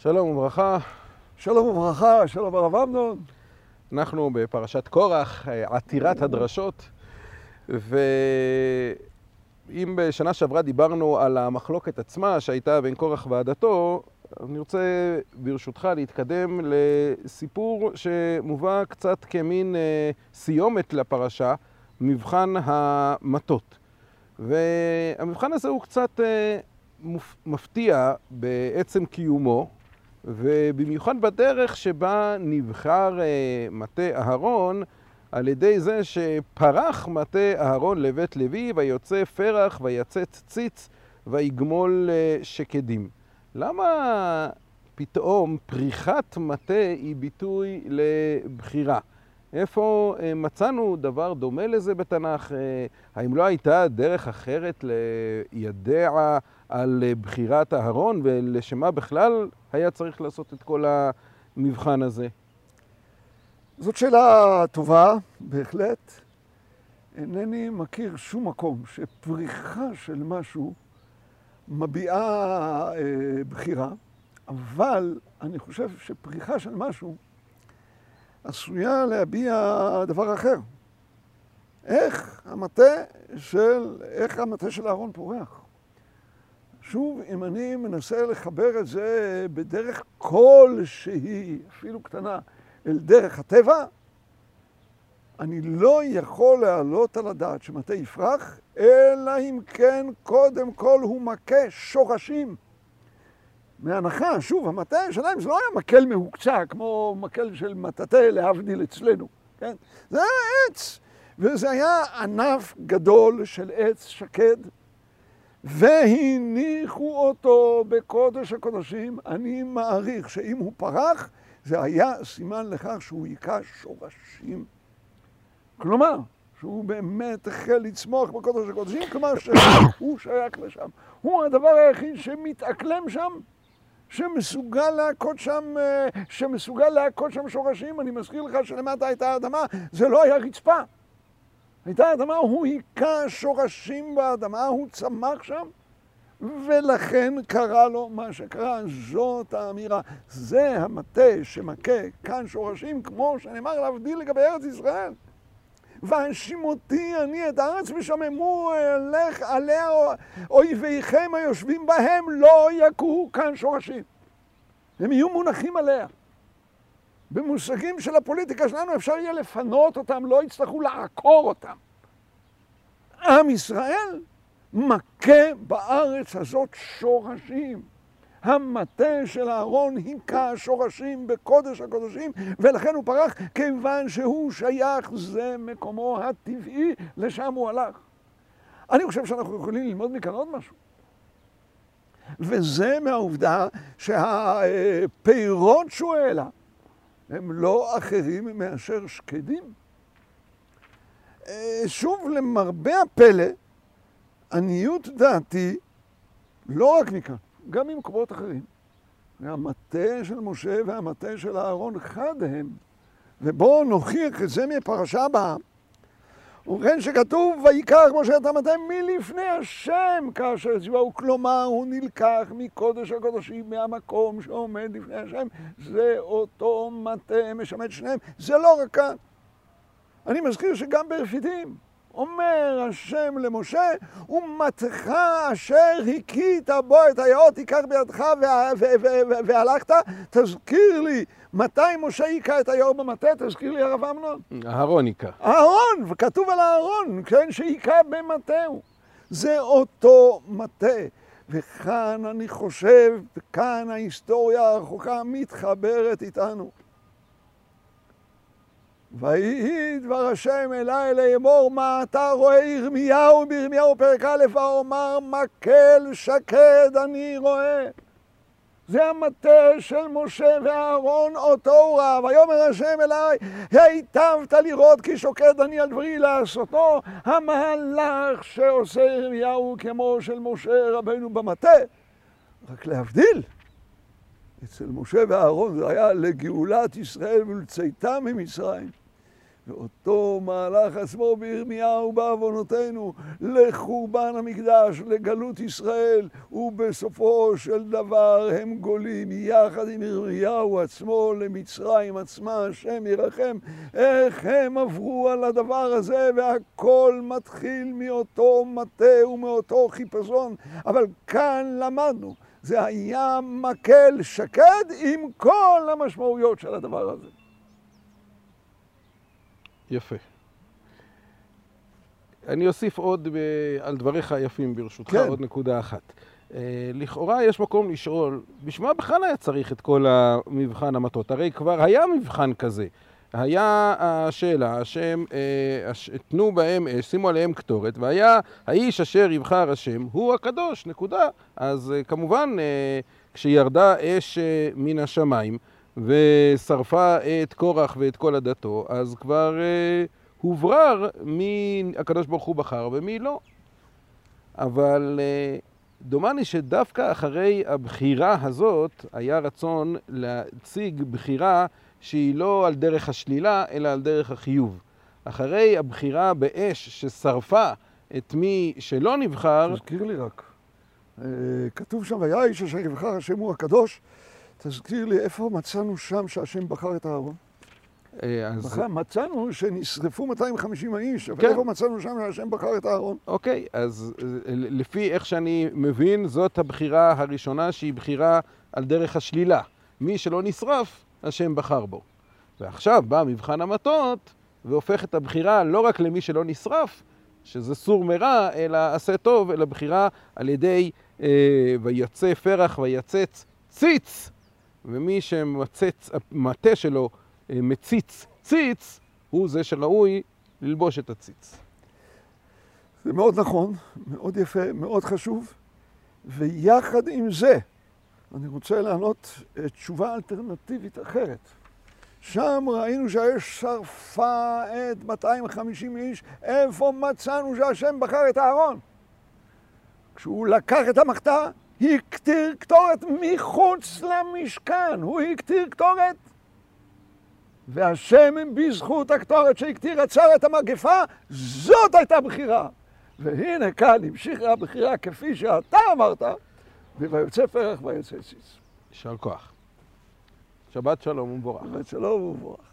שלום וברכה. שלום וברכה, שלום הרב אמנון. אנחנו בפרשת קורח, עתירת הדרשות, ואם בשנה שעברה דיברנו על המחלוקת עצמה שהייתה בין קורח ועדתו, אני רוצה ברשותך להתקדם לסיפור שמובא קצת כמין סיומת לפרשה, מבחן המטות. והמבחן הזה הוא קצת מפתיע בעצם קיומו, ובמיוחד בדרך שבה נבחר מטה אהרון על ידי זה שפרח מטה אהרון לבית לוי ויוצא פרח ויצץ ציץ ויגמול שקדים. למה פתאום פריחת מטה היא ביטוי לבחירה? איפה מצאנו דבר דומה לזה בתנ"ך? האם לא הייתה דרך אחרת לידע על בחירת אהרון ולשם מה בכלל היה צריך לעשות את כל המבחן הזה? זאת שאלה טובה, בהחלט. אינני מכיר שום מקום שפריחה של משהו מביעה בחירה, אבל אני חושב שפריחה של משהו עשויה להביע דבר אחר. איך המטה של, איך המטה של אהרון פורח? שוב, אם אני מנסה לחבר את זה בדרך כלשהי, אפילו קטנה, אל דרך הטבע, אני לא יכול להעלות על הדעת שמטה יפרח, אלא אם כן קודם כל הוא מכה שורשים. מהנחה, שוב, המטה שלהם זה לא היה מקל מהוקצע, כמו מקל של מטאטא להבדיל אצלנו, כן? זה היה עץ, וזה היה ענף גדול של עץ שקד, והניחו אותו בקודש הקודשים. אני מעריך שאם הוא פרח, זה היה סימן לכך שהוא היכה שורשים. כלומר, שהוא באמת החל לצמוח בקודש הקודשים, כלומר שהוא שייך לשם. הוא הדבר היחיד שמתאקלם שם, שמסוגל להכות שם, שמסוגל להכות שם שורשים. אני מזכיר לך שלמטה הייתה אדמה, זה לא היה רצפה. הייתה אדמה, הוא היכה שורשים באדמה, הוא צמח שם, ולכן קרה לו מה שקרה, זאת האמירה. זה המטה שמכה כאן שורשים, כמו שנאמר להבדיל לגבי ארץ ישראל. והשימותי אני את הארץ ושממו לך עליה אויביכם היושבים בהם לא יכו כאן שורשים. הם יהיו מונחים עליה. במושגים של הפוליטיקה שלנו אפשר יהיה לפנות אותם, לא יצטרכו לעקור אותם. עם ישראל מכה בארץ הזאת שורשים. המטה של אהרון היכה שורשים בקודש הקודשים, ולכן הוא פרח, כיוון שהוא שייך, זה מקומו הטבעי, לשם הוא הלך. אני חושב שאנחנו יכולים ללמוד מכאן עוד משהו. וזה מהעובדה שהפירות שהוא העלה הם לא אחרים מאשר שקדים. שוב, למרבה הפלא, עניות דעתי, לא רק מכאן, גם ממקומות אחרים. והמטה של משה והמטה של אהרון חד הם. ובואו נוכיח את זה מפרשה הבאה. ובכן שכתוב, ויקח משה את המטה מלפני השם כאשר הצבאו. כלומר, הוא נלקח מקודש הקודשים, מהמקום שעומד לפני השם. זה אותו מטה משמש שניהם. זה לא רק כאן. אני מזכיר שגם ברפידים. אומר השם למשה, ומטך אשר הכית בו את היאות, תיקח בידך והלכת, תזכיר לי, מתי משה היכה את היאות במטה? תזכיר לי הרב אמנון. אהרון היכה. אהרון, וכתוב על אהרון, כן, שהיכה במטהו. זה אותו מטה. וכאן אני חושב, כאן ההיסטוריה הרחוקה מתחברת איתנו. ויהי דבר השם אלי לאמור מה אתה רואה ירמיהו בירמיהו פרק א' ואומר מקל שקד אני רואה. זה המטה של משה ואהרון אותו הוא ראה. ויאמר השם אליי היטבת לראות כי שוקד אני על דברי לעשותו המהלך שעושה ירמיהו כמו של משה רבנו במטה. רק להבדיל אצל משה ואהרון זה היה לגאולת ישראל ולצאתם ממצרים. ואותו מהלך עצמו בירמיהו בעוונותינו לחורבן המקדש, לגלות ישראל, ובסופו של דבר הם גולים יחד עם ירמיהו עצמו למצרים עצמה, השם ירחם, איך הם עברו על הדבר הזה, והכל מתחיל מאותו מטה ומאותו חיפזון, אבל כאן למדנו, זה היה מקל שקד עם כל המשמעויות של הדבר הזה. יפה. אני אוסיף עוד ב... על דבריך היפים ברשותך, כן. עוד נקודה אחת. אה, לכאורה יש מקום לשאול, בשביל מה בכלל היה צריך את כל המבחן המטות? הרי כבר היה מבחן כזה. היה השאלה שהם אה, הש- תנו בהם אש, שימו עליהם קטורת, והיה האיש אשר יבחר השם הוא הקדוש, נקודה. אז אה, כמובן, אה, כשירדה אש אה, מן השמיים ושרפה את קורח ואת כל עדתו, אז כבר אה, הוברר מי הקדוש ברוך הוא בחר ומי לא. אבל אה, דומני שדווקא אחרי הבחירה הזאת היה רצון להציג בחירה שהיא לא על דרך השלילה, אלא על דרך החיוב. אחרי הבחירה באש ששרפה את מי שלא נבחר, תזכיר לי רק. אה, כתוב שם, והיה איש אשר יבחר השם הוא הקדוש. תזכיר לי, איפה מצאנו שם שהשם בחר את אהרון? אה, אז בחר, מצאנו שנשרפו 250 האיש, אבל כן. איפה מצאנו שם שהשם בחר את אהרון? אוקיי, אז אה, לפי איך שאני מבין, זאת הבחירה הראשונה שהיא בחירה על דרך השלילה. מי שלא נשרף, השם בחר בו. ועכשיו בא מבחן המטות, והופך את הבחירה לא רק למי שלא נשרף, שזה סור מרע, אלא עשה טוב, אלא בחירה על ידי אה, ויצא פרח ויצץ ציץ, ומי שמצץ, המטה שלו אה, מציץ ציץ, הוא זה שראוי ללבוש את הציץ. זה מאוד נכון, מאוד יפה, מאוד חשוב, ויחד עם זה, אני רוצה לענות אה, תשובה אלטרנטיבית אחרת. שם ראינו שהאש שרפה את 250 איש, איפה מצאנו שהשם בחר את אהרון? כשהוא לקח את המחתה, הקטיר קטורת מחוץ למשכן, הוא הקטיר קטורת. והשם בזכות הקטורת שהקטיר עצר את המגפה, זאת הייתה בחירה. והנה כאן המשיכה הבחירה כפי שאתה אמרת, ויוצא פרח ויוצא ציץ. יישר כוח. שבת שלום ומבורך. באמת שלום ומבורך.